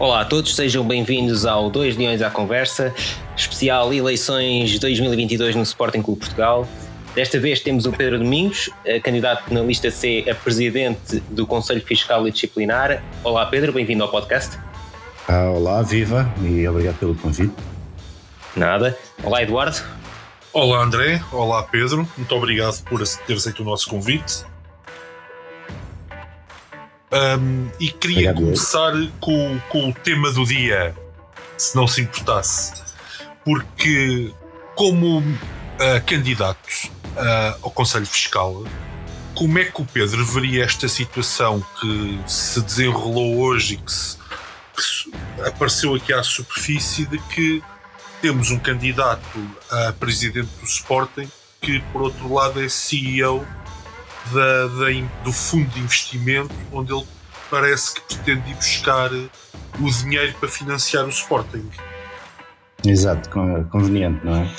Olá a todos, sejam bem-vindos ao 2 Leões à Conversa, especial eleições 2022 no Sporting Clube Portugal. Desta vez temos o Pedro Domingos, candidato na lista C a presidente do Conselho Fiscal e Disciplinar. Olá Pedro, bem-vindo ao podcast. Ah, olá, viva e obrigado pelo convite. Nada. Olá Eduardo. Olá André, olá Pedro, muito obrigado por ter aceito o nosso convite. Um, e queria Obrigado. começar com, com o tema do dia, se não se importasse, porque, como uh, candidato uh, ao Conselho Fiscal, como é que o Pedro veria esta situação que se desenrolou hoje e que, se, que apareceu aqui à superfície de que temos um candidato a presidente do Sporting que, por outro lado, é CEO da, da, do fundo de investimento, onde ele parece que pretende ir buscar o dinheiro para financiar o Sporting. Exato, conveniente, não é?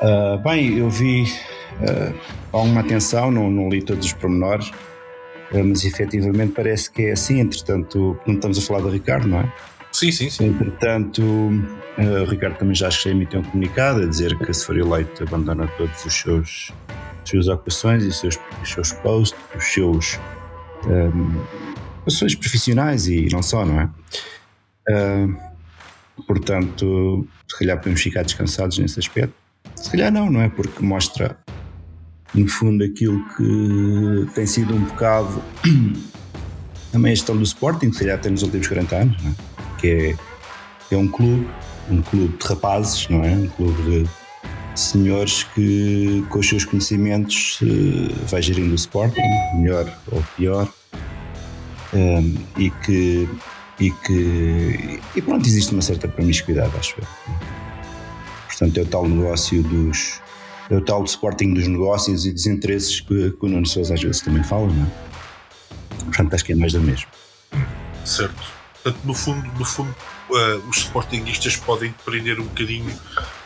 Uh, bem, eu vi uh, alguma atenção, não, não, li todos os pormenores, uh, mas efetivamente parece que é assim. Entretanto, não estamos a falar do Ricardo, não é? Sim, sim, sim. Entretanto, uh, o Ricardo também já emitiu um comunicado a dizer que se for eleito abandona todos os seus suas ocupações e seus, seus posts, os seus um, ações profissionais e não só, não é? Uh, portanto, se calhar podemos ficar descansados nesse aspecto. Se calhar não, não é? Porque mostra, no fundo, aquilo que tem sido um bocado também a gestão do Sporting, se calhar até nos últimos 40 anos, não é? Que é, é um clube, um clube de rapazes, não é? Um clube de senhores que, com os seus conhecimentos, uh, vai gerindo o Sporting, melhor ou pior, um, e que e que e pronto existe uma certa promiscuidade acho eu. Portanto é o tal negócio dos é o tal Sporting dos negócios e dos interesses que, que o Nuno Sousa às vezes também fala não é? portanto acho que é mais do mesmo. Certo. Portanto no fundo no fundo uh, os Sportingistas podem prender um bocadinho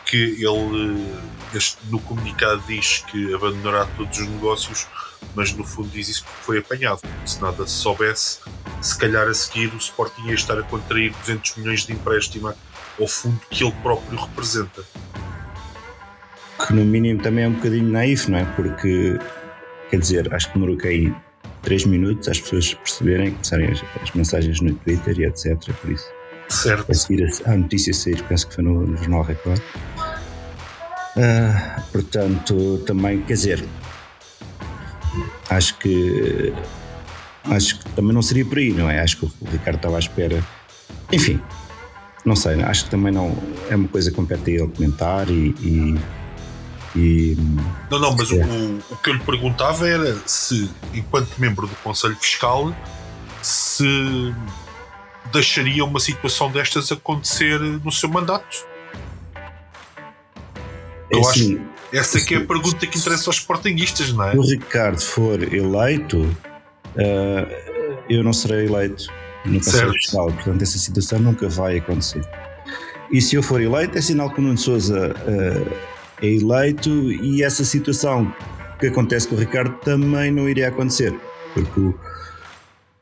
que ele este, no comunicado diz que abandonará todos os negócios mas no fundo diz isso porque foi apanhado. Se nada se soubesse, se calhar a seguir o Sporting ia estar a contrair 200 milhões de empréstimo ao fundo que ele próprio representa. Que no mínimo também é um bocadinho naif, não é? Porque, quer dizer, acho que demorou que aí 3 minutos as pessoas perceberem, começarem as, as mensagens no Twitter e etc. Por isso. Certo. A seguir a, a notícia sair, penso que foi no, no Jornal Record. Uh, portanto, também, quer dizer, acho que acho que também não seria por aí, não é? Acho que o Ricardo estava à espera. Enfim, não sei, acho que também não é uma coisa que compete a ele comentar e. e, e não, não, mas é. o, o que eu lhe perguntava era se, enquanto membro do Conselho Fiscal, se deixaria uma situação destas acontecer no seu mandato. É eu assim, acho essa que é a pergunta que interessa aos sportinguistas, não é? Se o Ricardo for eleito, uh, eu não serei eleito no Conselho Fiscal, portanto essa situação nunca vai acontecer. E se eu for eleito, é sinal que o Nuno Souza uh, é eleito e essa situação que acontece com o Ricardo também não iria acontecer, porque o,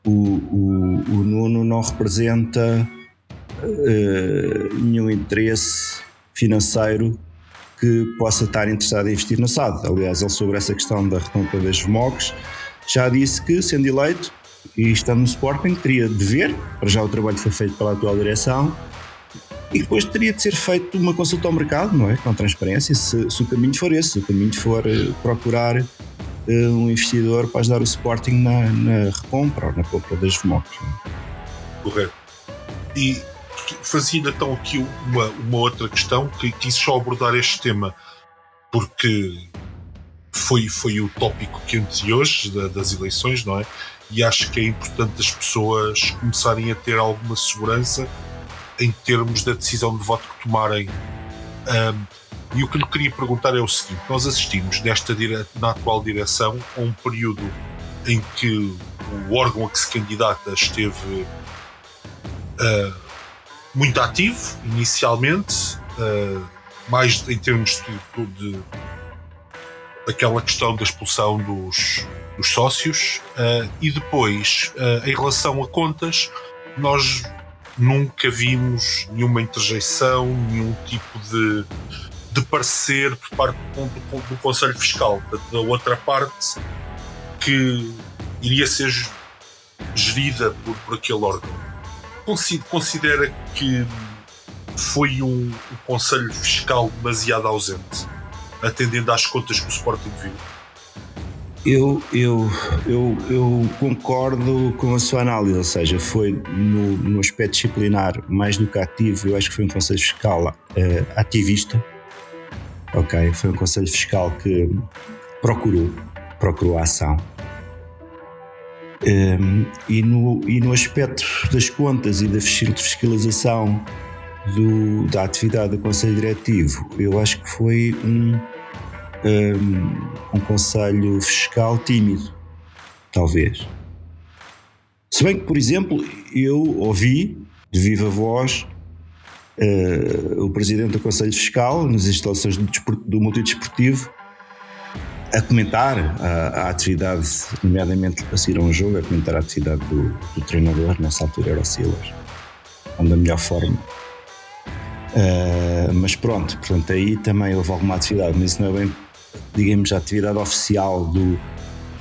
o, o, o Nuno não representa uh, nenhum interesse financeiro que possa estar interessado em investir na SAD. Aliás, ele sobre essa questão da recompra das VMOGs já disse que, sendo eleito e estando no Sporting, teria de ver, para já o trabalho foi feito pela atual direção, e depois teria de ser feito uma consulta ao mercado, não é? Com transparência, se, se o caminho for esse, se o caminho for uh, procurar um investidor para ajudar o Sporting na, na recompra ou na compra das VMOGs. É? Correto. E fazia então aqui uma, uma outra questão que quis só abordar este tema porque foi, foi o tópico quente hoje da, das eleições, não é? E acho que é importante as pessoas começarem a ter alguma segurança em termos da decisão de voto que tomarem. Um, e o que lhe queria perguntar é o seguinte: nós assistimos nesta dire... na atual direção a um período em que o órgão a que se candidata esteve uh, muito ativo inicialmente, uh, mais em termos de, de, aquela questão da expulsão dos, dos sócios, uh, e depois, em relação a contas, nós nunca vimos nenhuma interjeição, nenhum tipo de, de parecer por parte do, do, do Conselho Fiscal. Da outra parte, que iria ser gerida por, por aquele órgão. Considera que foi um, um Conselho Fiscal demasiado ausente, atendendo às contas que o Sporting viu? Eu, eu, eu, eu concordo com a sua análise, ou seja, foi no, no aspecto disciplinar mais do que ativo, eu acho que foi um Conselho Fiscal uh, ativista. Ok, foi um Conselho Fiscal que procurou, procurou a ação. Um, e, no, e no aspecto das contas e da fiscalização do, da atividade do Conselho Diretivo, eu acho que foi um um, um conselho fiscal tímido, talvez. Se bem que, por exemplo, eu ouvi de viva voz uh, o presidente do Conselho Fiscal nas instalações do, do multidesportivo a comentar a, a, atividade, nomeadamente a seguir a um jogo, a comentar a atividade do, do treinador, nessa altura era o Silas, onde a melhor forma Uh, mas pronto, portanto, aí também houve alguma atividade, mas isso não é bem digamos, a atividade oficial do,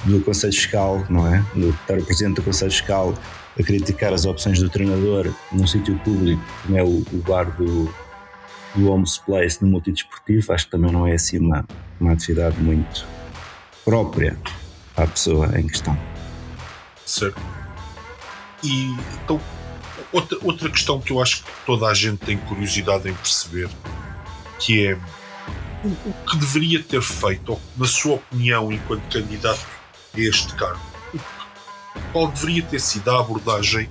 do Conselho Fiscal, não é? Do, estar o Presidente do Conselho Fiscal a criticar as opções do treinador num sítio público, como é o, o bar do, do Homes Place no multidesportivo, acho que também não é assim uma, uma atividade muito própria à pessoa em questão. Certo. E então, outra, outra questão que eu acho que toda a gente tem curiosidade em perceber, que é o, que deveria ter feito, ou, na sua opinião, enquanto candidato a este cargo? Qual deveria ter sido a abordagem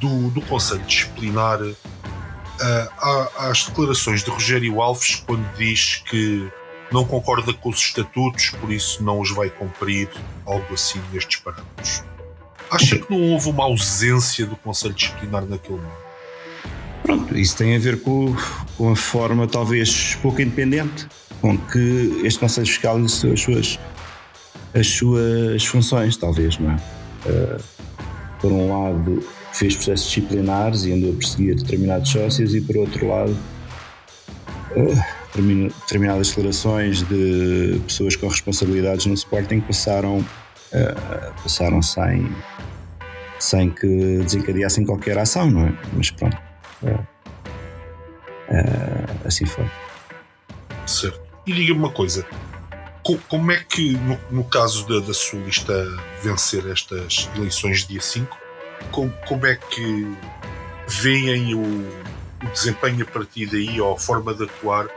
do, do Conselho Disciplinar uh, às declarações de Rogério Alves quando diz que não concorda com os estatutos, por isso não os vai cumprir, algo assim nestes parâmetros. Acha que não houve uma ausência do Conselho Disciplinar naquele momento? Pronto, isso tem a ver com, com a forma talvez pouco independente com que este Conselho Fiscal exerceu as suas, as suas funções, talvez, não é? Uh, por um lado, fez processos disciplinares e andou a perseguir determinados sócios, e por outro lado, uh, determinadas declarações de pessoas com responsabilidades no Sporting passaram, uh, passaram sem, sem que desencadeassem qualquer ação, não é? Mas pronto. Assim foi. Certo. E diga-me uma coisa: como é que, no, no caso da, da sua lista vencer estas eleições dia 5, como, como é que veem o, o, desempenho a partir daí ou a forma de atuar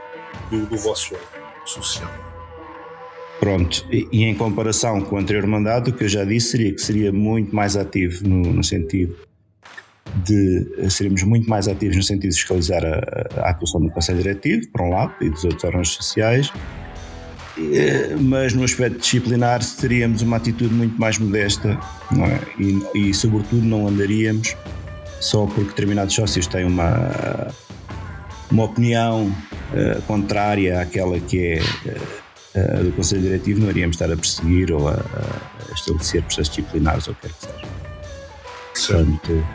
do, do vosso social? Pronto, e, em comparação com o anterior mandato, o que eu já disse seria que seria muito mais ativo no, no sentido de seremos muito mais ativos no sentido de fiscalizar a, a atuação do Conselho Diretivo, por um lado, e dos outros órgãos sociais, mas no aspecto disciplinar teríamos uma atitude muito mais modesta é? e, e, sobretudo, não andaríamos só porque determinados sócios têm uma, uma opinião uh, contrária àquela que é uh, do Conselho Diretivo, não iríamos estar a perseguir ou a, a estabelecer processos disciplinares ou o que quer que seja. Portanto,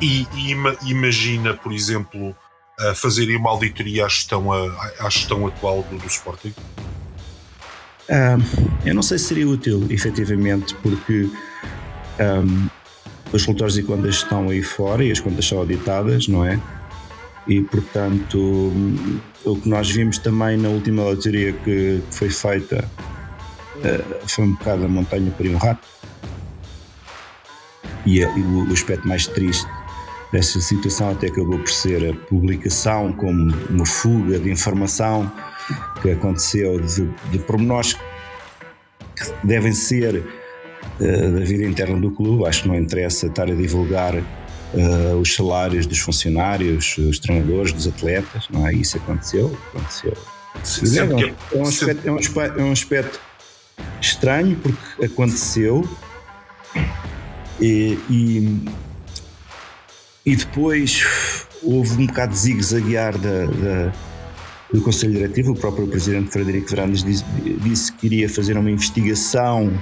e, e imagina, por exemplo, uh, fazerem uma auditoria à gestão, à, gestão atual do, do Sporting? Um, eu não sei se seria útil, efetivamente, porque um, os relatórios e contas estão aí fora e as contas são auditadas, não é? E, portanto, o que nós vimos também na última auditoria que foi feita uh, foi um bocado a montanha por um rato. E, e o, o aspecto mais triste esta situação até acabou por ser a publicação como uma fuga de informação que aconteceu de, de pormenores que devem ser uh, da vida interna do clube. Acho que não interessa estar a divulgar uh, os salários dos funcionários, os treinadores, dos atletas, não é? Isso aconteceu. aconteceu. É, é, um aspecto, é, um aspecto, é um aspecto estranho porque aconteceu e, e e depois houve um bocado de zigue-zaguear da, da, do Conselho Diretivo. O próprio presidente Frederico Verandas disse, disse, que iria fazer uma investigação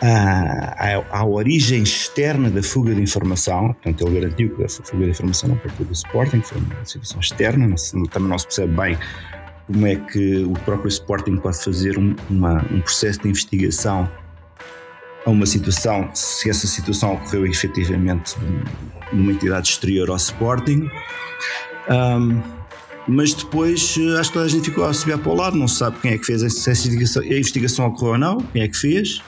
à, à, à, origem externa da fuga de informação, portanto, ele garantiu que a fuga de informação não partiu do Sporting, foi uma situação externa, não, também não se percebe bem como é que o próprio Sporting pode fazer um, uma, um processo de investigação a uma situação, se essa situação ocorreu efetivamente numa entidade exterior ao Sporting. Um, mas depois eh, acho que toda a gente ficou a subir para o lado, não sabe quem é que fez essa investigação, a investigação ocorreu ou não, quem é que fez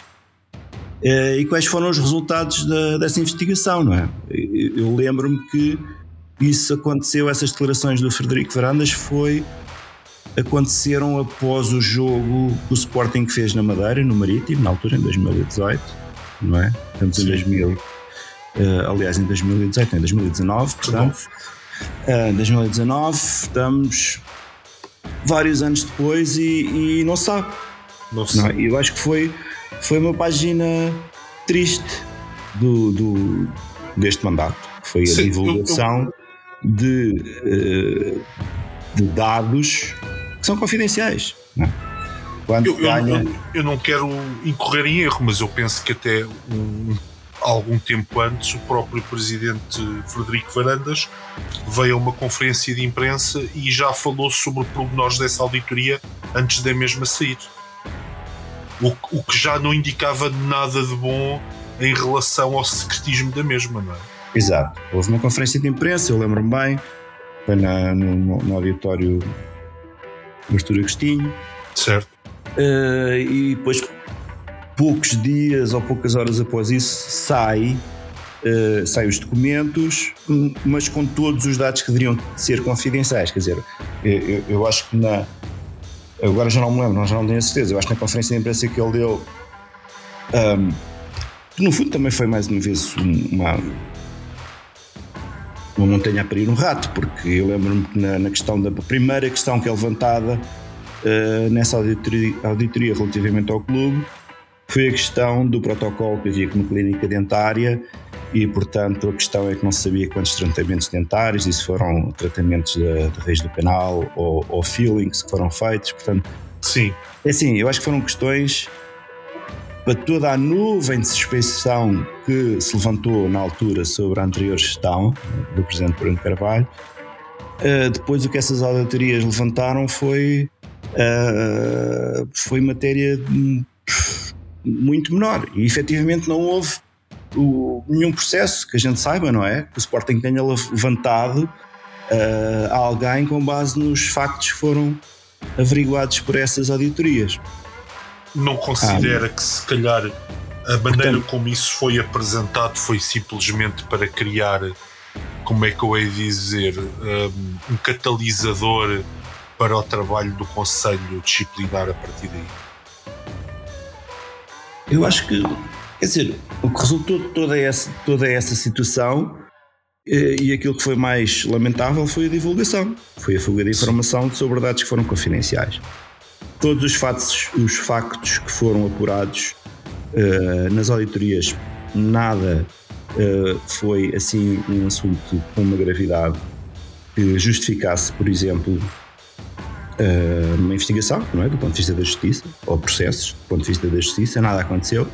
eh, e quais foram os resultados da, dessa investigação, não é? Eu lembro-me que isso aconteceu, essas declarações do Frederico Varandas foi aconteceram após o jogo que o Sporting fez na Madeira, no Marítimo, na altura, em 2018, não é? Estamos em 2000, uh, aliás, em 2018, em 2019, portanto. Uh, 2019, estamos vários anos depois e, e não sabe. Não é? eu acho que foi, foi uma página triste do, do deste mandato. Foi a Sim, divulgação eu, eu... De, uh, de dados que são confidenciais. Não é? Quando eu, ganha... eu, eu, não quero incorrer em erro, mas eu penso que até um, algum tempo antes o próprio presidente Frederico Varandas veio a uma conferência de imprensa e já falou sobre pormenores dessa auditoria antes da mesma sair. O, o que já não indicava nada de bom em relação ao secretismo da mesma, não é? Exato. Houve uma conferência de imprensa, eu lembro-me bem, foi na, no, no auditório Artur Agostinho. Certo. Uh, e depois, poucos dias ou poucas horas após isso, sai, uh, saem os documentos, mas com todos os dados que deveriam ser confidenciais. Quer dizer, eu, eu acho que na. Agora já não me lembro, já não tenho a certeza. Eu acho que na conferência de imprensa que ele deu. Um, que no fundo também foi mais uma vez uma, uma montanha a parir um rato, porque eu lembro-me que na, na, questão da primeira questão que é levantada uh, nessa auditoria, auditoria, relativamente ao clube foi a questão do protocolo que havia como clínica dentária e, portanto, a questão é que não se sabia quantos tratamentos dentários, e se foram tratamentos de, de raiz do canal ou, ou fillings que foram feitos, portanto... Sim. É assim, eu acho que foram questões para toda a nuvem de suspeição que se levantou na altura sobre a anterior gestão do Presidente Bruno Carvalho. Uh, depois o que essas auditorias levantaram foi, uh, foi matéria muito menor e efetivamente não houve o, nenhum processo que a gente saiba, não é? Que o Sporting tenha levantado uh, a alguém com base nos factos que foram averiguados por essas auditorias não considera ah, que se calhar a maneira portanto, como isso foi apresentado foi simplesmente para criar, como é que eu hei dizer, um, catalisador para o trabalho do Conselho Disciplinar a partir daí? Eu acho que, quer dizer, o que resultou de toda essa, toda essa situação eh, e aquilo que foi mais lamentável foi a divulgação, foi a fuga de informação sobre dados que foram confidenciais todos os factos, os factos que foram apurados uh, nas auditorias, nada uh, foi assim um assunto com uma gravidade que justificasse, por exemplo, uh, uma investigação, não é? do ponto de vista da justiça, ou processos, do ponto de vista da justiça, nada aconteceu.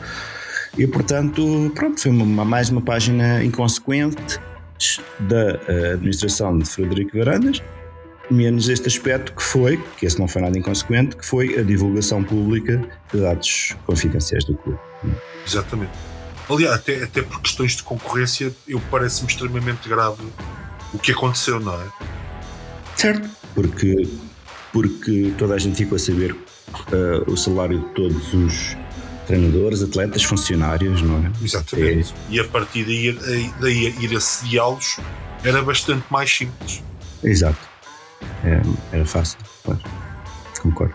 E portanto, pronto, foi uma, mais uma página inconsequente da administração de Frederico Varandas menos este aspecto que foi, que esse não foi nada inconsequente, que foi a divulgação pública de dados confidenciais do clube. Exatamente. Aliás, até, até por questões de concorrência, eu parece-me extremamente grave o que aconteceu, não é? Certo, porque, porque toda a gente ficou a saber uh, o salário de todos os treinadores, atletas, funcionários, não é? Exatamente. É. E a partir daí, daí ir assediá-los era bastante mais simples. Exato. É, era fácil, claro. Concordo.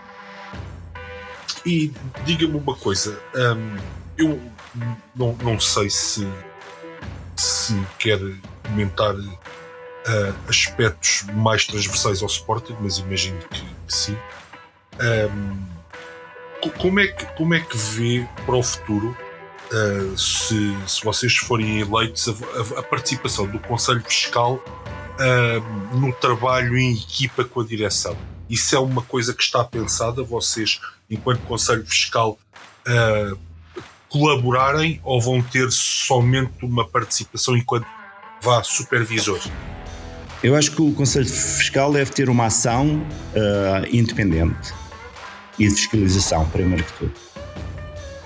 E diga-me uma coisa, hum, eu não, não sei se, se quer comentar uh, aspectos mais transversais ao Sporting, mas imagino que, que sim. Um, como, é que, como é que vê para o futuro, uh, se, se vocês forem eleitos, a, a, a participação do Conselho Fiscal uh, no trabalho em equipa com a direção. Isso é uma coisa que está pensada, vocês, enquanto Conselho Fiscal, uh, colaborarem ou vão ter somente uma participação enquanto vá supervisor? Eu acho que o Conselho Fiscal deve ter uma ação uh, independente e de fiscalização, primeiro que tudo.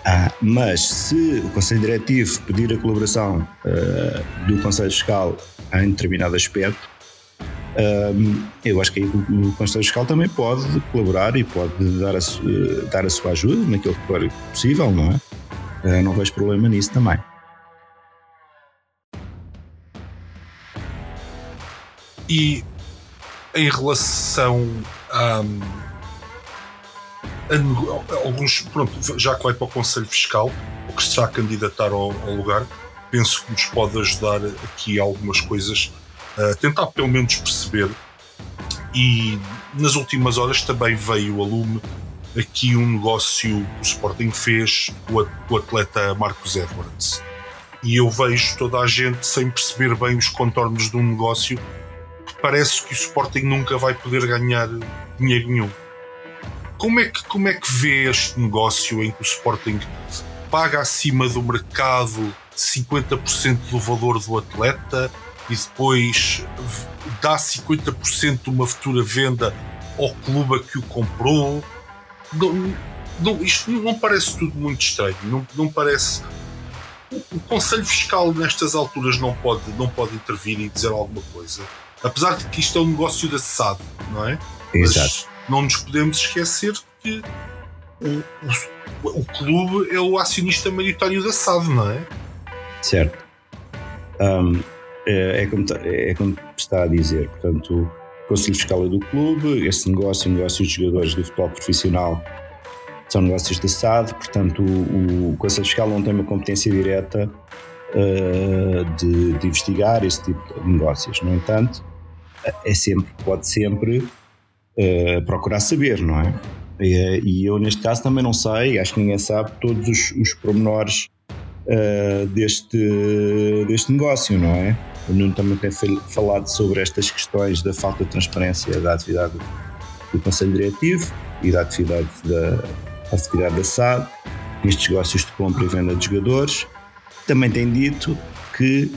Ah, mas se o Conselho Diretivo pedir a colaboração uh, do Conselho Fiscal em determinado aspecto, eu acho que o, Conselho Fiscal também pode colaborar e pode dar a, uh, dar a sua ajuda naquilo que for possível, não é? não vejo problema nisso também. E em relação a, a, alguns, pronto, já que vai para o Conselho Fiscal, ou que se está a candidatar ao, ao lugar, penso que nos pode ajudar aqui algumas coisas, a tentar pelo menos perceber. E nas últimas horas também veio a lume aqui um negócio que o Sporting fez com o atleta Marcos Edwards. E eu vejo toda a gente sem perceber bem os contornos de um negócio parece que o Sporting nunca vai poder ganhar dinheiro nenhum. Como é que, como é que vê este negócio em que o Sporting paga acima do mercado 50% do valor do atleta e depois dá 50% de uma futura venda ao clube que o comprou? Não, não, isto não parece tudo muito estranho. Não, não parece. O, o Conselho Fiscal nestas alturas não pode, não pode intervir e dizer alguma coisa Apesar de que isto é um negócio da SAD, não é? Exato. Mas não nos podemos esquecer que o, o, o clube é o acionista maioritário da SAD, não é? Certo. Um, é, é, como, é como está a dizer, portanto, o Conselho Fiscal é do clube, esse negócio, o negócio dos jogadores do futebol profissional são negócios da SAD, portanto, o, o Conselho Fiscal não tem uma competência direta uh, de, de, investigar esse tipo de negócios. No entanto, é sempre, pode sempre uh, procurar saber, não é? E, e, eu, neste caso, também não sei, acho que ninguém sabe todos os, os uh, deste, deste negócio, não é? O Nuno também tem falado sobre estas questões da falta de transparência da atividade do Conselho Diretivo e da atividade da, atividade da SAD, nestes negócios de compra e venda de jogadores. Também tem dito que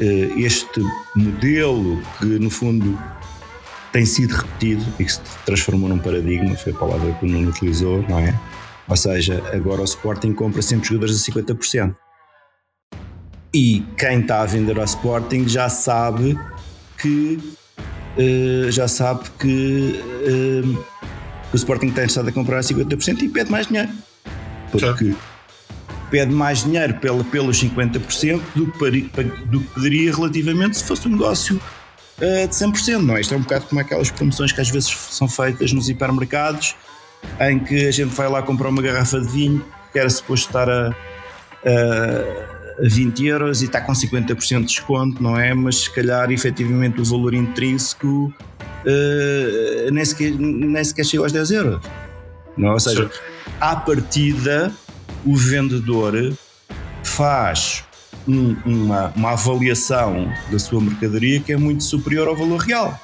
eh, este modelo que no fundo tem sido repetido e que se transformou num paradigma, foi a palavra que o Nuno utilizou, não é? Ou seja, agora o Sporting compra sempre jogadores a 50%. E quem está a vender ao Sporting já sabe que uh, já sabe que, uh, o Sporting tem estado a comprar a 50% e pede mais dinheiro. Porque pede mais dinheiro pela, pelos 50% do que, do que pediria relativamente se fosse um negócio uh, de 100%, não é? Isto é um bocado como aquelas promoções que às vezes são feitas nos hipermercados, em que a gente vai lá comprar uma garrafa de vinho que era suposto estar a, a, a 20 euros e está com 50% de desconto, não é? Mas se calhar efetivamente o valor intrínseco uh, nem, sequer, nem sequer chega aos 10 euros. Não? É? Ou seja, à partida o vendedor faz um, uma, uma avaliação da sua mercadoria que é muito superior ao valor real,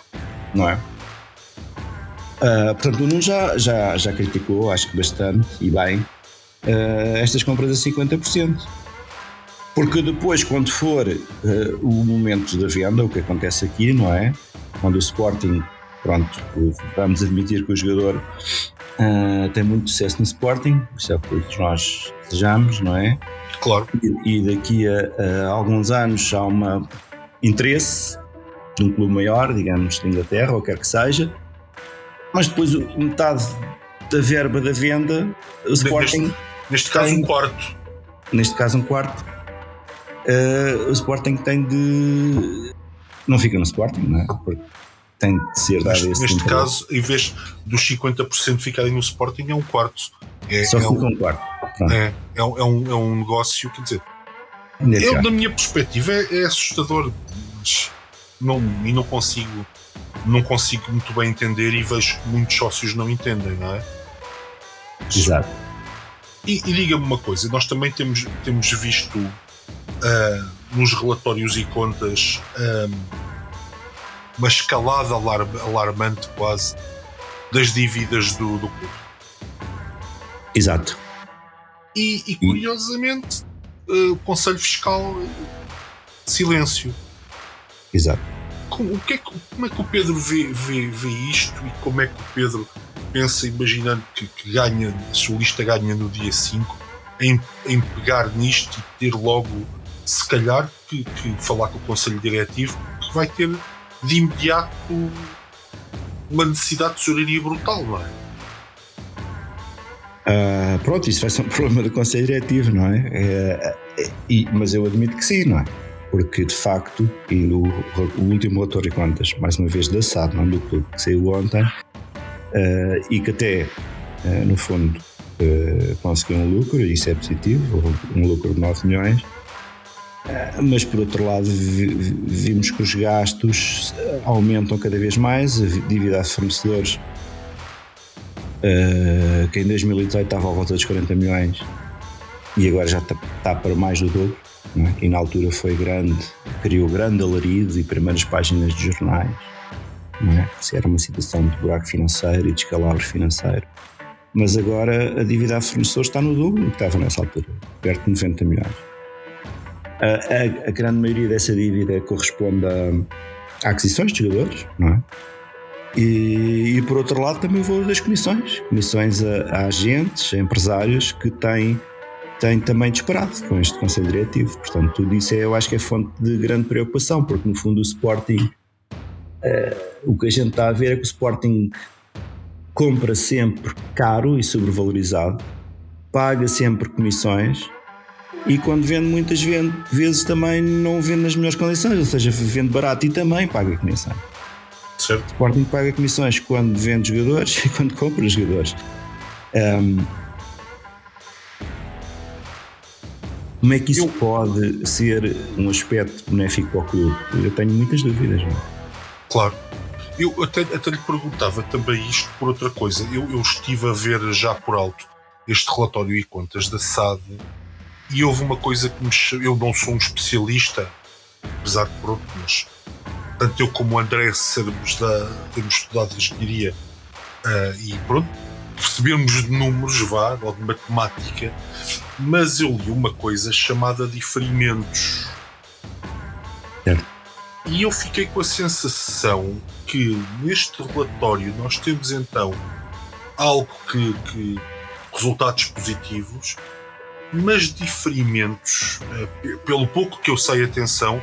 não é? Uh, portanto, o Nuno já, já, já criticou, acho que bastante e bem, uh, estas compras a 50%. Porque depois, quando for uh, o momento da venda, o que acontece aqui, não é? Quando o Sporting, pronto, vamos admitir que o jogador Uh, tem muito sucesso no Sporting, isso é o que todos nós desejamos, não é? Claro. E, e daqui a, a, alguns anos há um interesse de um clube maior, digamos, de Inglaterra, ou quer que seja, mas depois metade da verba da venda, o Sporting. Neste, neste caso, tem, um quarto. Neste caso, um quarto. Uh, o Sporting tem de. Não fica no Sporting, não é? Porque tem de ser dado neste, Neste caso, em vez dos 50% ficarem no Sporting, é um quarto. É, Só é fica um, um quarto. É, é, um, é, um, é um negócio, quer dizer, eu, da minha perspectiva, é, é assustador. Não, e não consigo, não consigo muito bem entender e vejo que muitos sócios não entendem, não é? Exato. E, e diga-me uma coisa, nós também temos, temos visto uh, nos relatórios e contas. Uh, uma escalada alarm, alarmante quase das dívidas do, do clube. Exato. E, e curiosamente, uh, o Conselho Fiscal, silêncio. Exato. Como, que é como é que o Pedro vê, vê, vê isto e como é que o Pedro pensa, imaginando que, que ganha, a sua lista ganha no dia 5, em, em pegar nisto e ter logo, se calhar, que, que falar com o Conselho Diretivo, que vai ter de imediato uma necessidade de tesouraria brutal, não é? Uh, pronto, isso vai ser um problema do Conselho Diretivo, não é? é e, mas eu admito que sim, não é? Porque de facto, e no último relatório de contas, mais uma vez da SAD, não do clube, que saiu ontem, uh, e que até, uh, no fundo, conseguiu um lucro, e isso é positivo, um lucro de 9 milhões, mas por outro lado vimos que os gastos aumentam cada vez mais, a dívida a fornecedores uh, que em 2018 estava à volta dos 40 milhões e agora já está para mais do dobro, é? e na altura foi grande, criou grande alarido e primeiras páginas de jornais, não é? Se era uma situação de buraco financeiro e de escalabro financeiro. Mas agora a dívida a fornecedores está no dobro do que estava nessa altura, perto de 90 milhões. A, a, a grande maioria dessa dívida corresponde a, a aquisições de jogadores, não é? E, e, por outro lado também vou das comissões, comissões a, a, agentes, a empresários que têm, têm também disparado com este Conselho Diretivo. Portanto, tudo isso é, eu acho que é fonte de grande preocupação, porque no fundo o Sporting, uh, o que a gente está a ver é que o Sporting compra sempre caro e sobrevalorizado, paga sempre comissões e quando vende muitas vezes também não vende nas melhores condições, ou seja, vende barato e também paga comissões. Certo. Sporting paga comissões quando vende jogadores e quando compra jogadores. Um, como é que isso eu, pode ser um aspecto benéfico para o clube? Eu tenho muitas dúvidas. Não? É? Claro. Eu até, até lhe perguntava também isto por outra coisa. Eu, eu estive a ver já por alto este relatório e contas da SAD e houve uma coisa que me. Eu não sou um especialista, apesar de pronto, mas tanto eu como o André sermos da, temos estudado engenharia uh, e pronto, percebemos de números, vá, ou de matemática, mas eu li uma coisa chamada diferimentos. E eu fiquei com a sensação que neste relatório nós temos então algo que, que resultados positivos, mas diferimentos, uh, pelo pouco que eu sei, atenção,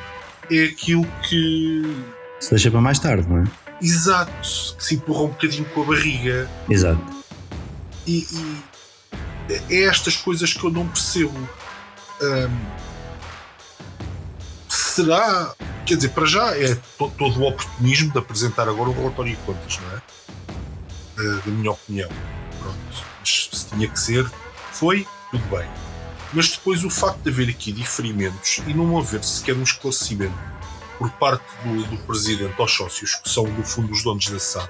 é aquilo que. Se deixa para mais tarde, não é? Exato, que se empurra um bocadinho com a barriga. Exato. E, e é estas coisas que eu não percebo. Hum, será. Quer dizer, para já é to, todo o oportunismo de apresentar agora o relatório de contas, não é? Uh, da minha opinião. Pronto. Mas se tinha que ser, foi, tudo bem mas depois o facto de haver aqui diferimentos e não haver sequer um esclarecimento por parte do, do presidente aos sócios, que são no fundo os donos da SAD,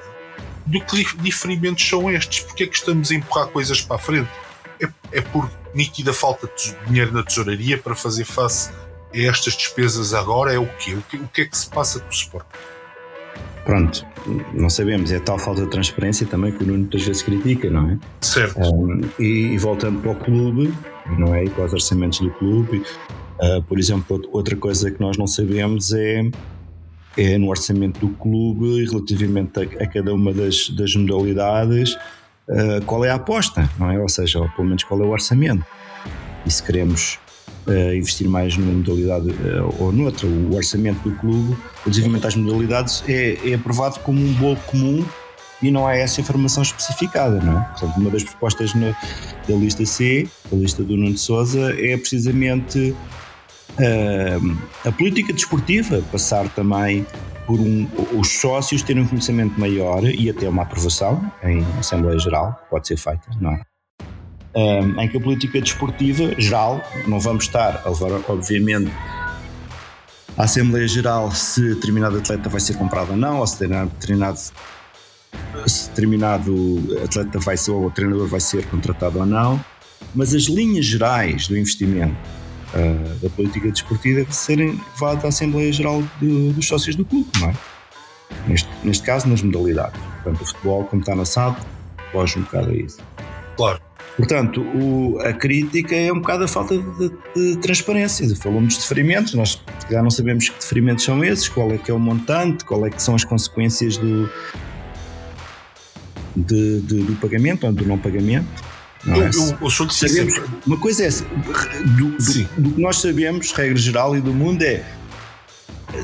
do que diferimentos são estes? Porque é que estamos a empurrar coisas para a frente? É, é por nítida falta de dinheiro na tesouraria para fazer face a estas despesas agora? É o quê? O que, o que é que se passa com o suporte? Pronto, não sabemos, é tal falta de transparência também que o Nuno muitas vezes critica, não é? Certo. Um, e, e, voltando para o clube, não é? E para os orçamentos do clube, uh, por exemplo, outra coisa que nós não sabemos é, é no orçamento do clube, relativamente a, a cada uma das, das modalidades, uh, qual é a aposta, não é? Ou seja, ou pelo menos qual é o orçamento. E se queremos uh, investir mais numa modalidade uh, ou noutra. O orçamento do clube, desenvolvimento das modalidades, é, é aprovado como um bolo comum e não há essa informação especificada, não é? Portanto, uma das propostas na, da lista C, da lista do Nuno Souza, é precisamente a política desportiva, passar também por um, os sócios terem um conhecimento maior e até uma aprovação em Assembleia Geral, pode ser feita, não é? um, em que a política desportiva geral, não vamos estar a levar, obviamente, à Assembleia Geral se determinado atleta vai ser comprado ou não, ou se determinado, se determinado atleta vai ser, ou treinador vai ser contratado ou não, mas as linhas gerais do investimento uh, da política desportiva serem levadas à Assembleia Geral de, dos sócios do clube, não é? Neste, neste caso, nas modalidades. Portanto, o futebol, como está na SAD, foge um bocado a isso. Claro. Portanto, o, a crítica é um bocado a falta de, de transparência. Falamos de deferimentos, nós já não sabemos que deferimentos são esses, qual é que é o montante, qual é que são as consequências do, de, de, do pagamento ou do não pagamento. Eu, é? eu, eu sou de sabemos, Uma coisa é essa, do, do, do, que nós sabemos, regra geral e do mundo é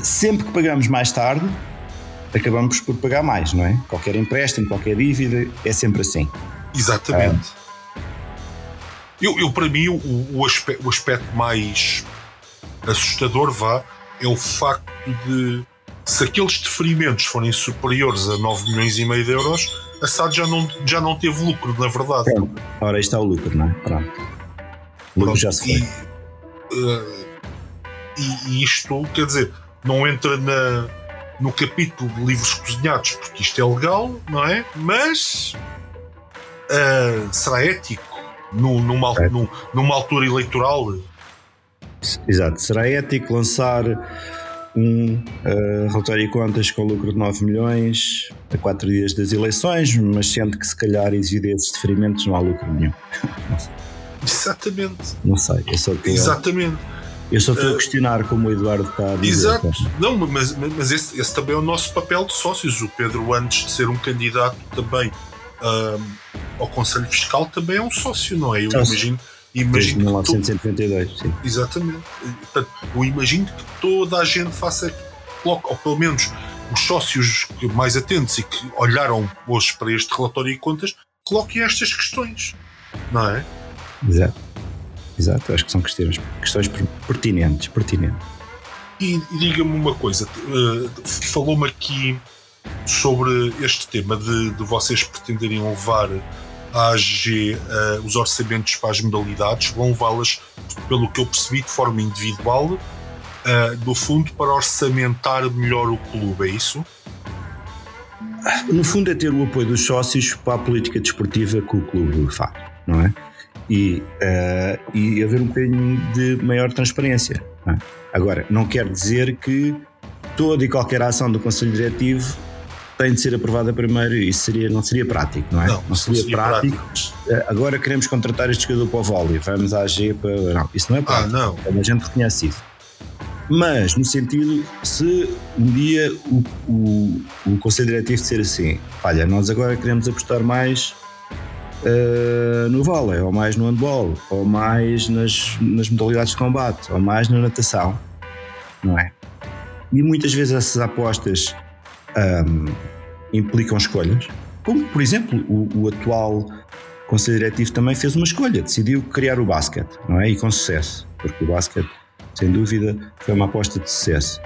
sempre que pagamos mais tarde, acabamos por pagar mais, não é? Qualquer empréstimo, qualquer dívida, é sempre assim. Exatamente. Eu, eu, para mim, o, o, aspecto, o aspecto mais assustador vá é o facto de se aqueles deferimentos forem superiores a 9 milhões e meio de euros, a SAD já não, já não teve lucro, na verdade. Pronto. Ora, está o lucro, não é? Pronto. O lucro já se foi. E, uh, e, isto, quer dizer, não entra na, no capítulo de livros cozinhados, porque isto é legal, não é? Mas uh, será ético no, numa, é. numa altura eleitoral. Exato, será ético lançar um uh, relatório de contas com lucro de 9 milhões a 4 dias das eleições, mas sendo que se calhar exige esses deferimentos não há lucro nenhum. Exatamente. Não sei, eu só estou Exatamente. Eu só estou uh, a questionar como o Eduardo está a dizer. Exato. Não, mas, mas esse, esse, também é o nosso papel de sócios. O Pedro, antes de ser um candidato também uh, ao Conselho Fiscal também é um sócio, não é? Eu sócio. imagino. Imagino Desde 1982, tu... sim. Exatamente. Portanto, eu imagino que toda a gente faça, ou pelo menos os sócios mais atentos e que olharam hoje para este relatório de contas, coloquem estas questões, não é? Exato. Exato, acho que são questões, questões pertinentes. pertinentes. E, e diga-me uma coisa, uh, falou-me aqui sobre este tema de, de vocês pretenderem levar a AG uh, eh, os orçamentos para as modalidades, vão levá-las, pelo que eu percebi, de forma individual, uh, do fundo para orçamentar melhor o clube, é isso? No fundo é ter o apoio dos sócios para a política desportiva que o clube faz, não é? E, uh, e haver um bocadinho de maior transparência. Não é? Agora, não quer dizer que toda e qualquer ação do Conselho Diretivo tem de ser aprovada primeiro e seria, não seria prático, não é? Não, não seria, seria prático. prático. Eh, agora queremos contratar este jogador para o vôlei, vamos à AG para. Não, isso não é ah, prático. Ah, não. A gente reconhece isso. Mas, no sentido, se um dia o, o, o Conselho Diretivo disser assim: olha, nós agora queremos apostar mais uh, no vôlei, ou mais no handball, ou mais nas, nas modalidades de combate, ou mais na natação, não é? E muitas vezes essas apostas um, implicam escolhas, como por exemplo o, o, atual Conselho Diretivo também fez uma escolha, decidiu criar o basquete, não é? E com sucesso, porque o basquete, sem dúvida, foi uma aposta de sucesso.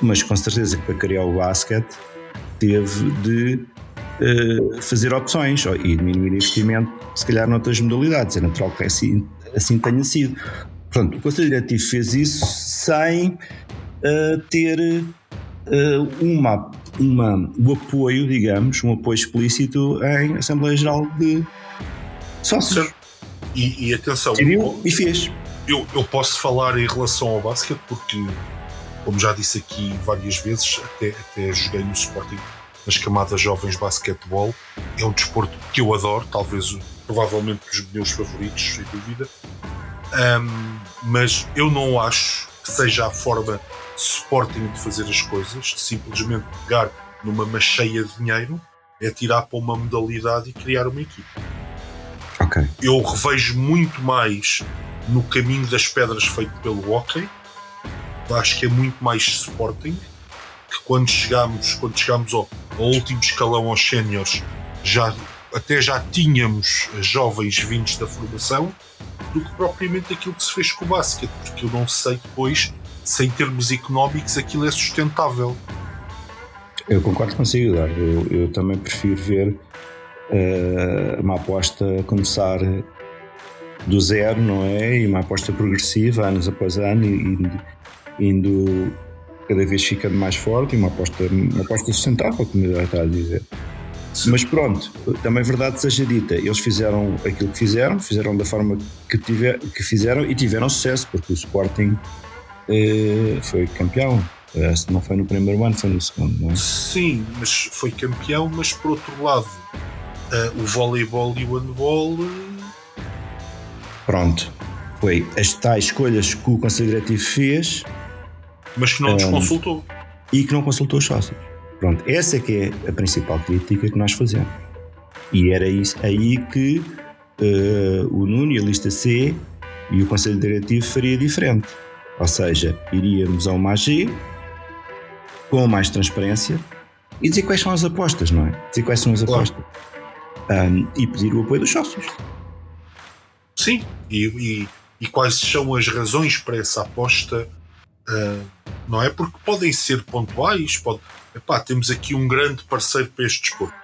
Mas com certeza que para criar o basquete teve de uh, fazer opções e diminuir investimento, se calhar noutras modalidades. É natural que assim, assim tenha sido. Portanto, o Conselho Diretivo fez isso sem uh, ter uma uma, o apoio, digamos, um apoio explícito em Assembleia Geral de Sócios. E, e atenção, Decidiu e fez. Eu, eu posso falar em relação ao basquete porque, como já disse aqui várias vezes, até, até joguei no Sporting nas camadas jovens basquetebol. É um desporto que eu adoro, talvez provavelmente dos meus favoritos, sem dúvida. Um, mas eu não acho que seja a forma Sporting de fazer as coisas, de simplesmente pegar numa macheia de dinheiro, é tirar para uma modalidade e criar uma equipe. Okay. Eu revejo muito mais no caminho das pedras feito pelo hockey. Acho que é muito mais Sporting que quando chegamos, quando chegamos ao, ao último escalão aos séniores, já até já tínhamos jovens vindos da formação do que propriamente aquilo que se fez com o basquete, porque eu não sei depois se em termos económicos aquilo é sustentável. Eu concordo consigo, Eduardo. Eu, eu também prefiro ver uh, uma aposta começar do zero, não é? E uma aposta progressiva, anos após ano, e, indo cada vez ficando mais forte e uma aposta, uma aposta sustentável, como eu está a dizer. Sim. Mas pronto, também é verdade seja dita, eles fizeram aquilo que fizeram, fizeram da forma que, tiver, que fizeram e tiveram sucesso, porque o Sporting foi campeão. Eh, se não foi no primeiro ano, foi no segundo, não é? Sim, mas foi campeão, mas por outro lado, uh, o voleibol e o handball Pronto. Foi as tais escolhas que o Conselho Diretivo fez. Mas que não nos um, consultou. E que não consultou os sócios. Pronto, essa é que é a principal crítica que nós fazemos. E era isso aí que uh, o Nuno e a lista C e o Conselho Diretivo faria diferente. Ou seja, iríamos a uma AG com mais transparência e dizer quais são as apostas, não é? Dizer quais são as claro. apostas. Um, e pedir o apoio dos sócios. Sim, e, e, e, quais são as razões para essa aposta? Uh, não é? Porque podem ser pontuais, pode, epá, temos aqui um grande parceiro para este desporto.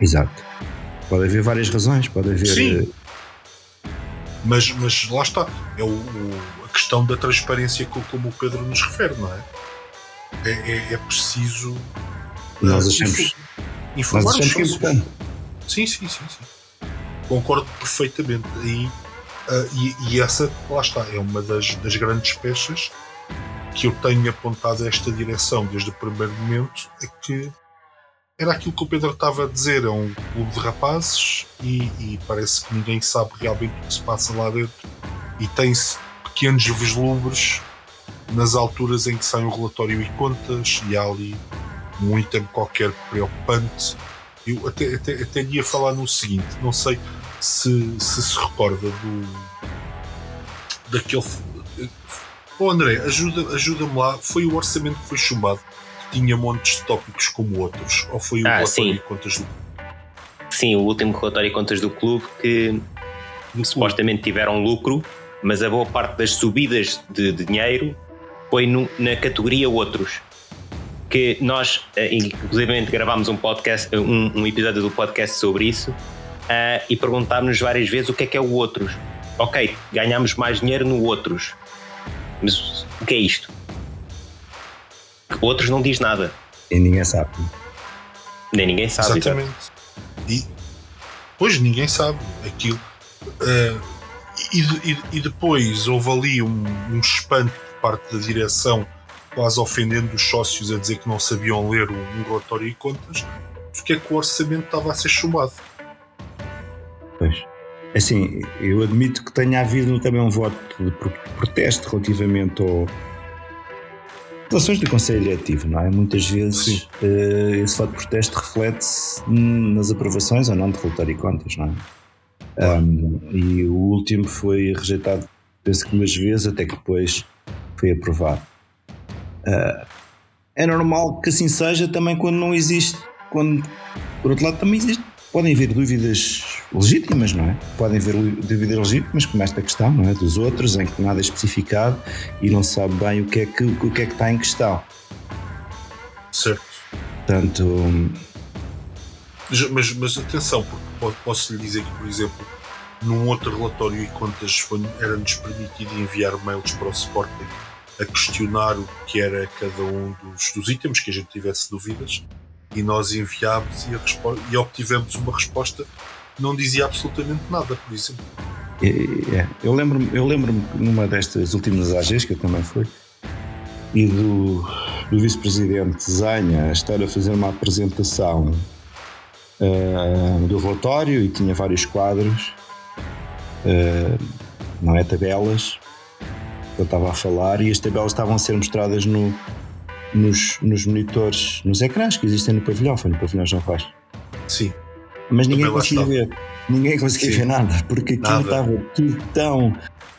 Exato. Pode haver várias razões, pode haver. Sim. Eh, mas, mas lá está, é o, o, questão da transparência como o Pedro nos refere, não é? É, é, é preciso. Nós eh, achamos. Informar nós achamos que é importante. Sim, sim, sim, sim. Concordo perfeitamente. E, uh, e, e, essa, lá está, é uma das, das grandes peças que eu tenho apontado a esta direção desde o primeiro momento. É que era aquilo que o Pedro estava a dizer, é um clube de rapazes e, e parece que ninguém sabe realmente o que se passa lá dentro e tem-se pequenos vislumbres nas alturas em que sai um relatório e contas e há ali um item qualquer preocupante. Eu até, até, até ia falar no seguinte, não sei se se, se recorda do daquele Oh André, ajuda-me ajuda lá, foi o orçamento que foi chumbado tinha montes de tópicos como outros? Ou foi o ah, relatório sim. de contas do Sim, o último relatório de contas do clube que do supostamente clube. tiveram lucro, mas a boa parte das subidas de, de dinheiro foi no, na categoria outros. Que nós, eh, inclusive, gravámos um podcast, um, um, episódio do podcast sobre isso uh, e perguntámos várias vezes o que é que é o outros. Ok, ganhamos mais dinheiro no outros, mas o que é isto? Outros não diz nada. E ninguém sabe. Nem ninguém sabe. Exatamente. E, pois ninguém sabe aquilo. Uh, e, e, e, depois houve ali um, um espanto por parte da direção, quase ofendendo os sócios a dizer que não sabiam ler um, um relatório e contas, porque é que o orçamento estava a ser chumbado. Pois. Assim, eu admito que tenha havido também um voto de protesto relativamente ao, Relações do Conselho Diretivo, não é? Muitas vezes uh, esse fato de protesto reflete-se nas aprovações ou não de relatório e contas, não é? Um, e o último foi rejeitado, penso que umas vezes, até que depois foi aprovado. Uh, é normal que assim seja também quando não existe, quando, por outro lado, também existe Podem haver dúvidas legítimas, não é? Podem haver dúvidas legítimas, como esta questão, não é? Dos outros, em que nada é especificado e não se sabe bem o que é que, o que, é que está em questão. Certo. Portanto. Mas, mas atenção, porque posso lhe dizer que, por exemplo, num outro relatório e contas era-nos permitido enviar mails para o Sporting a questionar o que era cada um dos, dos itens, que a gente tivesse dúvidas e nós enviámos e, e obtivemos uma resposta que não dizia absolutamente nada, por exemplo. É. Eu lembro-me eu lembro numa destas últimas AGs, que eu também fui, e do, do vice-presidente Zanha estar a fazer uma apresentação uh, do relatório e tinha vários quadros, uh, não é tabelas, eu estava a falar e as tabelas estavam a ser mostradas no, nos, nos monitores, nos ecrãs que existem no pavilhão, foi no pavilhão João Vaz. Sim. Mas ninguém conseguia ver. Ninguém conseguia Sim. ver nada, porque aquilo estava tudo tão.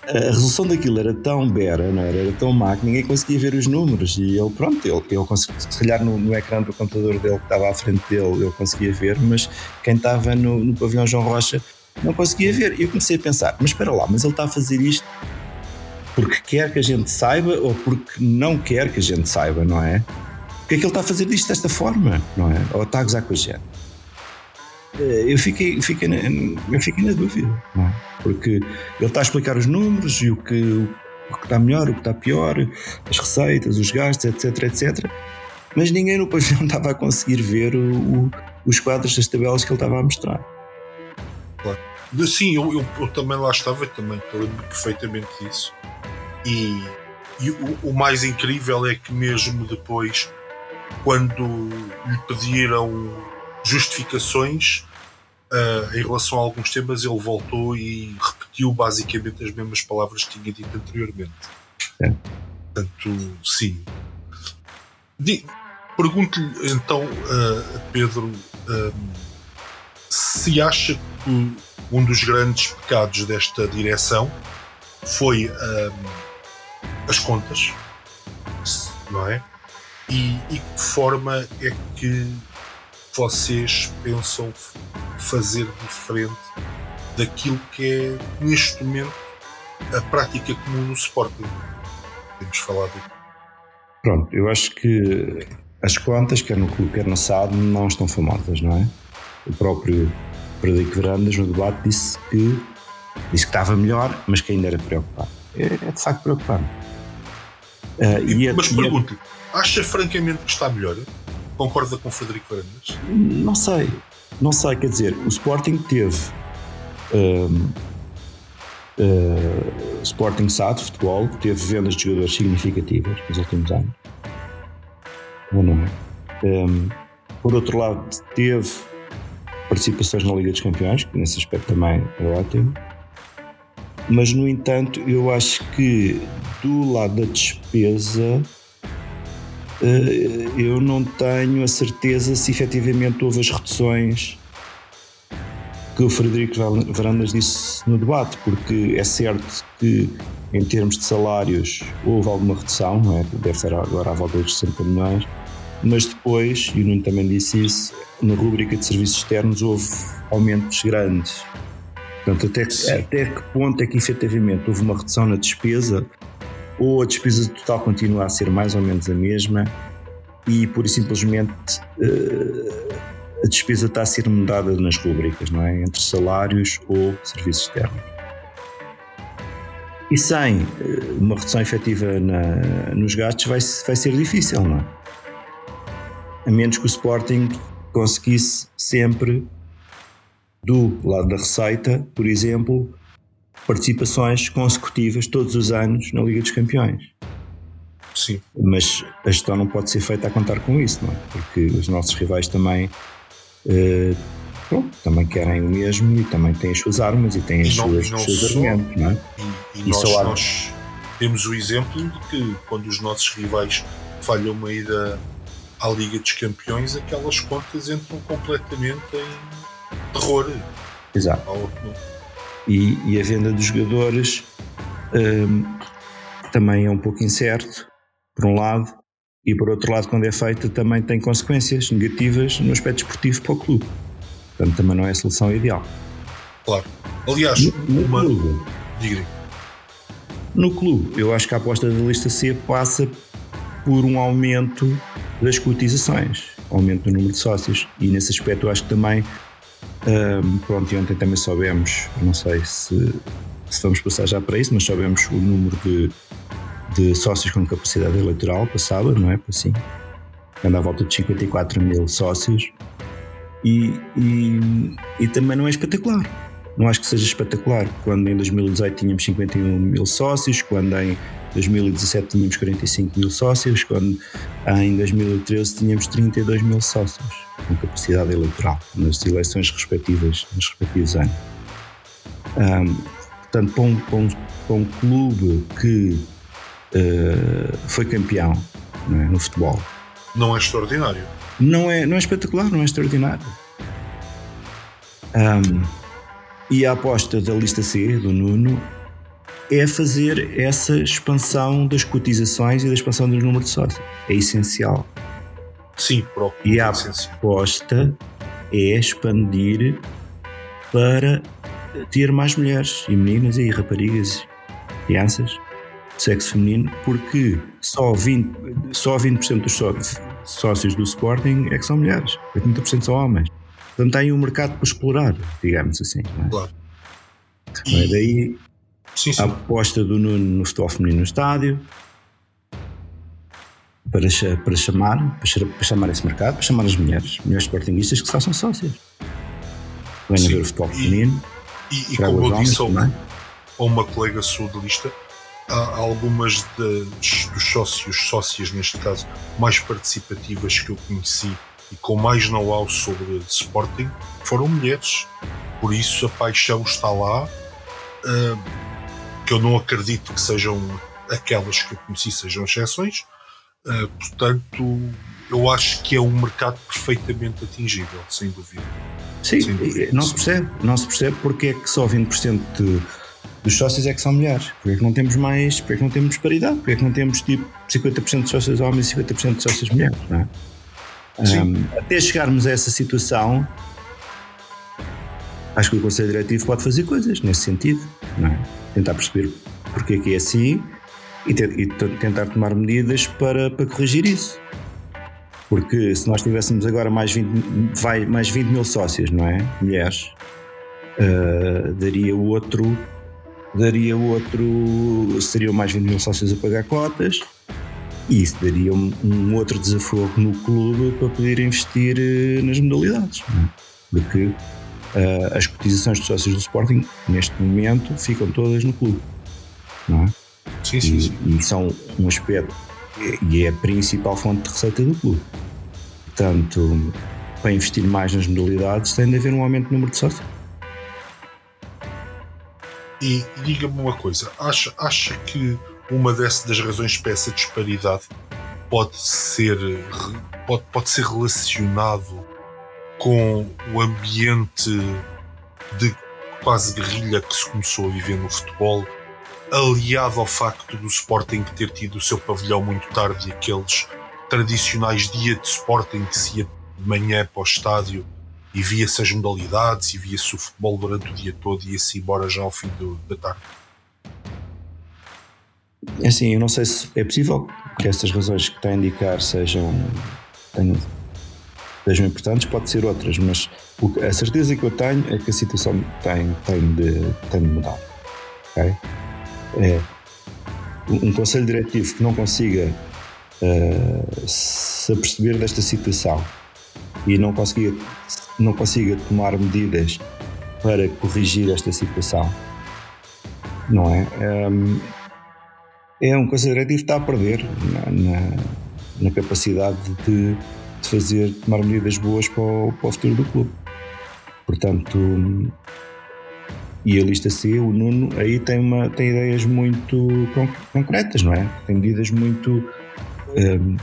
A resolução daquilo era tão bera, não era? Era tão má que ninguém conseguia ver os números. E ele, pronto, ele, ele conseguia, se calhar no, no ecrã do computador dele que estava à frente dele, ele conseguia ver, mas quem estava no, no pavilhão João Rocha não conseguia ver. E eu comecei a pensar, mas espera lá, mas ele está a fazer isto porque quer que a gente saiba ou porque não quer que a gente saiba, não é? Porque é que ele está a fazer isto desta forma, não é? Ou está a gozar com a gente? Eh, eu fiquei, fiquei, na, eu fiquei na dúvida, não é? Porque ele está a explicar os números e o que, o que está melhor, o que está pior, as receitas, os gastos, etc, etc. Mas ninguém no pavilhão estava a conseguir ver o, o, os quadros das tabelas que ele estava a mostrar. Claro. Sim, eu, eu, eu também lá estava, também lembro perfeitamente disso. E, e o, o, mais incrível é que, mesmo depois, quando lhe pediram justificações uh, em relação a alguns temas, ele voltou e repetiu basicamente as mesmas palavras que tinha dito anteriormente. É. Portanto, sim. Pergunto-lhe então a Pedro se acha que um dos grandes pecados desta direção foi as contas, não é? E, e que forma é que vocês pensam fazer diferente daquilo que é neste momento a prática comum no Sporting? Temos falado. Pronto, eu acho que as contas, quer no clube, quer na SAD, não estão famosas, não é? O próprio Frederico Verandas, no debate, disse que, disse que estava melhor, mas que ainda era preocupado. É, é de facto preocupante. Uh, mas pergunto-lhe, acha francamente que está melhor? Concorda com o Frederico Verandas? Não sei, não sei, quer dizer, o Sporting teve. Um, uh, Sporting SAD, futebol, que teve vendas de jogadores significativas nos últimos anos. Ou não é? Um, por outro lado, teve participações na Liga dos Campeões, que nesse aspecto também é ótimo. Mas, no entanto, eu acho que do lado da despesa eu não tenho a certeza se efetivamente houve as reduções que o Frederico Varandas disse no debate, porque é certo que em termos de salários houve alguma redução, não é? deve ser agora à volta dos 60 milhões, mas depois, e o Nuno também disse isso, na rubrica de serviços externos houve aumentos grandes. Portanto, até, até que ponto é que efetivamente houve uma redução na despesa ou a despesa total continua a ser mais ou menos a mesma e por simplesmente uh, a despesa está a ser mudada nas rubricas, não é? Entre salários ou serviços externos. E sem uh, uma redução efetiva na, nos gastos vai, vai ser difícil, não é? A menos que o Sporting conseguisse sempre, do lado da receita, por exemplo, participações consecutivas todos os anos na Liga dos Campeões. Sim. Mas a gestão não pode ser feita a contar com isso, não é? Porque os nossos rivais também, eh, pronto, também querem o mesmo e também têm as suas armas e têm as não, suas, os seus argumentos, não é? E, e, e nós, nós, temos o exemplo de que quando os nossos rivais falham uma ida à Liga dos Campeões, aquelas contas entram completamente em terror. Exato e, e a venda dos jogadores um, também é um pouco incerto, por um lado, e por outro lado, quando é feita, também tem consequências negativas no aspecto esportivo para o clube. Portanto, também não é a solução ideal. Claro. Aliás, no, uma. Clube, Diga. No clube, eu acho que a aposta da lista C passa por um aumento das cotizações, aumento do número de sócios. E nesse aspecto, eu acho que também um, pronto, e ontem também soubemos, não sei se, se vamos passar já para isso, mas soubemos o número de, de sócios com capacidade eleitoral passada, não é? Assim, anda à volta de 54 mil sócios e, e, e também não é espetacular. Não acho que seja espetacular. Quando em 2018 tínhamos 51 mil sócios, quando em 2017 tínhamos 45 mil sócios, quando em 2013 tínhamos 32 mil sócios com capacidade eleitoral nas eleições respectivas, nos respectivos anos. Um, portanto, para um, para, um, para um, clube que uh, foi campeão é, no futebol. Não é extraordinário. Não é, não é espetacular, não é extraordinário. E a aposta da lista C, do Nuno, é fazer essa expansão das cotizações e da expansão do número de sócios. É essencial. Sim, próprio. E a aposta é expandir para ter mais mulheres e meninas e raparigas, crianças, sexo feminino, porque só 20%, só 20 dos sócios do Sporting é que são mulheres, 80% são homens. Portanto, tem um mercado para explorar, digamos assim. É? Claro. E... Daí sim, sim. a aposta do Nuno no futebol feminino no estádio, para, para, chamar, para, chamar esse mercado, para chamar as mulheres, mulheres sportinguistas que se façam sócias. Venham ver o futebol feminino. E, e como eu disse a uma colega sua de lista, há algumas de, dos sócios, sócias neste caso, mais participativas que eu conheci e com mais know-how sobre Sporting foram mulheres. Por isso a paixão está lá uh, que eu não acredito que sejam aquelas que eu conheci sejam exceções. Uh, portanto, eu acho que é um mercado perfeitamente atingível, sem dúvida. Sim, sem dúvida. não se percebe, não se percebe porque é que só 20% de, dos sócios é que são mulheres. Porque é que não temos mais, porque é que não temos paridade, porque é que não temos tipo 50% de sócios homens e 50% de sócios mulheres, não é? Um, até chegarmos a essa situação, acho que o Conselho Diretivo pode fazer coisas nesse sentido, não é? Tentar perceber porque é que é assim e, e tentar tomar medidas para, para corrigir isso. Porque se nós tivéssemos agora mais 20, vai, mais 20 mil sócios, não é? Mulheres, uh, daria outro. Daria outro. Seriam mais 20 mil sócios a pagar cotas e isso daria um, um outro desafio no clube para poder investir uh, nas modalidades. Porque uh, as cotizações de sócios do Sporting, neste momento, ficam todas no clube. Não é? Sim, sim, e, sim. e são um aspecto e é a principal fonte de receita do clube. Portanto, para investir mais nas modalidades tem de haver um aumento no número de sócios. E diga-me uma coisa, acha, acha que uma dessas das razões para essa disparidade pode ser, pode, pode ser relacionado com o ambiente de quase guerrilha que se começou a viver no futebol, aliado ao facto do Sporting ter tido o seu pavilhão muito tarde e aqueles tradicionais dias de Sporting que se ia de manhã para o estádio e via-se as modalidades e via-se o futebol durante o dia todo e ia-se embora já ao fim do, da tarde. É assim, eu não sei se é possível que estas razões que está a indicar sejam, tenham, sejam importantes, pode ser outras, mas a certeza que eu tenho é que a situação tem, tem, de, tem de mudar. Okay? É, um conselho diretivo que não consiga uh, se aperceber desta situação e não consiga, não consiga tomar medidas para corrigir esta situação, não é? Um, é um conselho diretivo que está a perder na, na, na capacidade de, de, fazer, tomar medidas boas para o, para o futuro do clube. Portanto, e a lista C, o Nuno, aí tem, uma, tem ideias muito concretas, não é? Tem medidas muito. Um,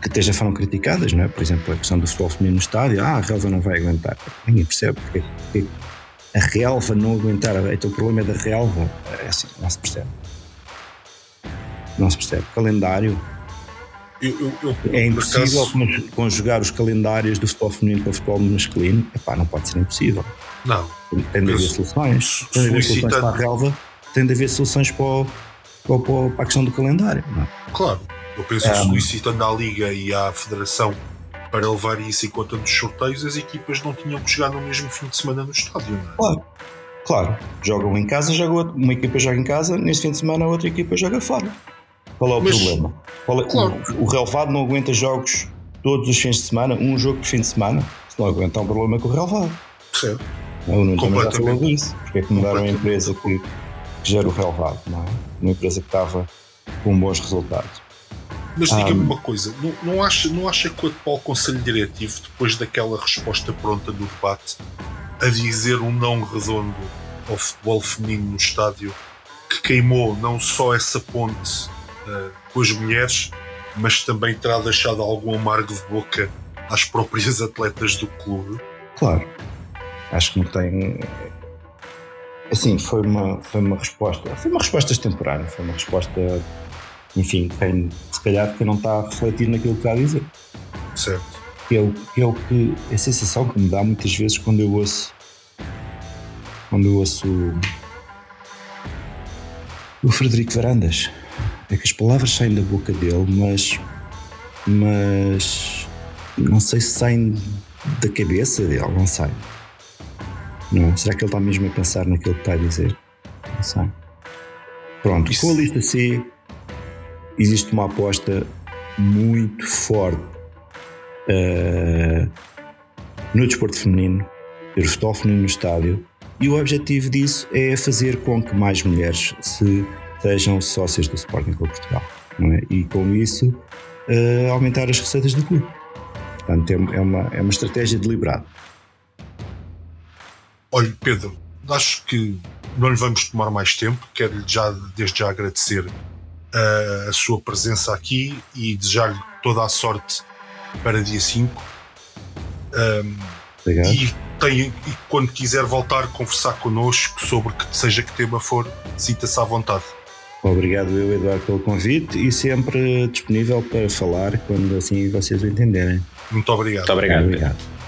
que até foram criticadas, não é? Por exemplo, a questão do futebol feminino no estádio, ah, a relva não vai aguentar. Ninguém percebe porque, porque a relva não aguentar, então o problema é da relva, é assim, não se percebe. Não se percebe. Calendário. Eu, eu, eu, é impossível acaso... conjugar os calendários do futebol feminino com o futebol masculino. Epá, não pode ser impossível. Não. Tem de haver soluções. Tem de haver soluções para a relva, tem de haver soluções para, o, para, a questão do calendário. É? Claro. Eu penso que solicitando à Liga e à Federação para levar isso em conta nos sorteios, as equipas não tinham que jogar no mesmo fim de semana no estádio, não é? Claro. Claro, jogam em casa, joga uma equipa joga em casa, nesse fim de semana a outra equipa joga fora. Qual é o Mas, problema? É, claro. o, o relevado não aguenta jogos todos os fins de semana, um jogo por fim de semana, se não aguenta um problema com o relevado. Certo. Eu não também já falou disso, porque é que mudaram a empresa que, que gera o relevado, não é? Uma empresa que estava com bons resultados. Mas diga-me um, uma coisa, não, não, acha, não acha que o atual Conselho Diretivo, depois daquela resposta pronta do debate, a dizer um não redondo ao futebol feminino no estádio, que queimou não só essa ponte com as mulheres, mas também terá deixado algum amargo de boca às próprias atletas do clube. Claro, acho que não tem. Assim, foi uma, foi uma resposta. Foi uma resposta extemporânea, foi uma resposta. Enfim, tem, se calhar que não está a refletir naquilo que está a dizer. Certo. Que é, o, que é o que. A sensação que me dá muitas vezes quando eu ouço. Quando eu ouço. O Frederico Varandas é que as palavras saem da boca dele, mas. Mas. Não sei se saem da cabeça dele, não sei. Não, é? será que ele está mesmo a pensar naquilo que está a dizer? Não sei. Pronto, Isso. com a lista C existe uma aposta muito forte uh, no desporto feminino, ter futebol feminino no estádio, e o objetivo disso é fazer com que mais mulheres se sejam sócios do Sporting Clube Portugal. É? E com isso uh, aumentar as receitas do clube. Portanto, é, é uma, é uma estratégia deliberada. Olha, Pedro, acho que não lhe vamos tomar mais tempo. Quero-lhe já, desde já agradecer uh, a sua presença aqui e desejar-lhe toda a sorte para dia 5. Um, e, tem, e quando quiser voltar a conversar connosco sobre que seja que tema for, sinta-se à vontade. Obrigado eu, Eduardo, pelo convite e sempre disponível para falar quando assim vocês o entenderem. Muito obrigado. Muito obrigado. obrigado.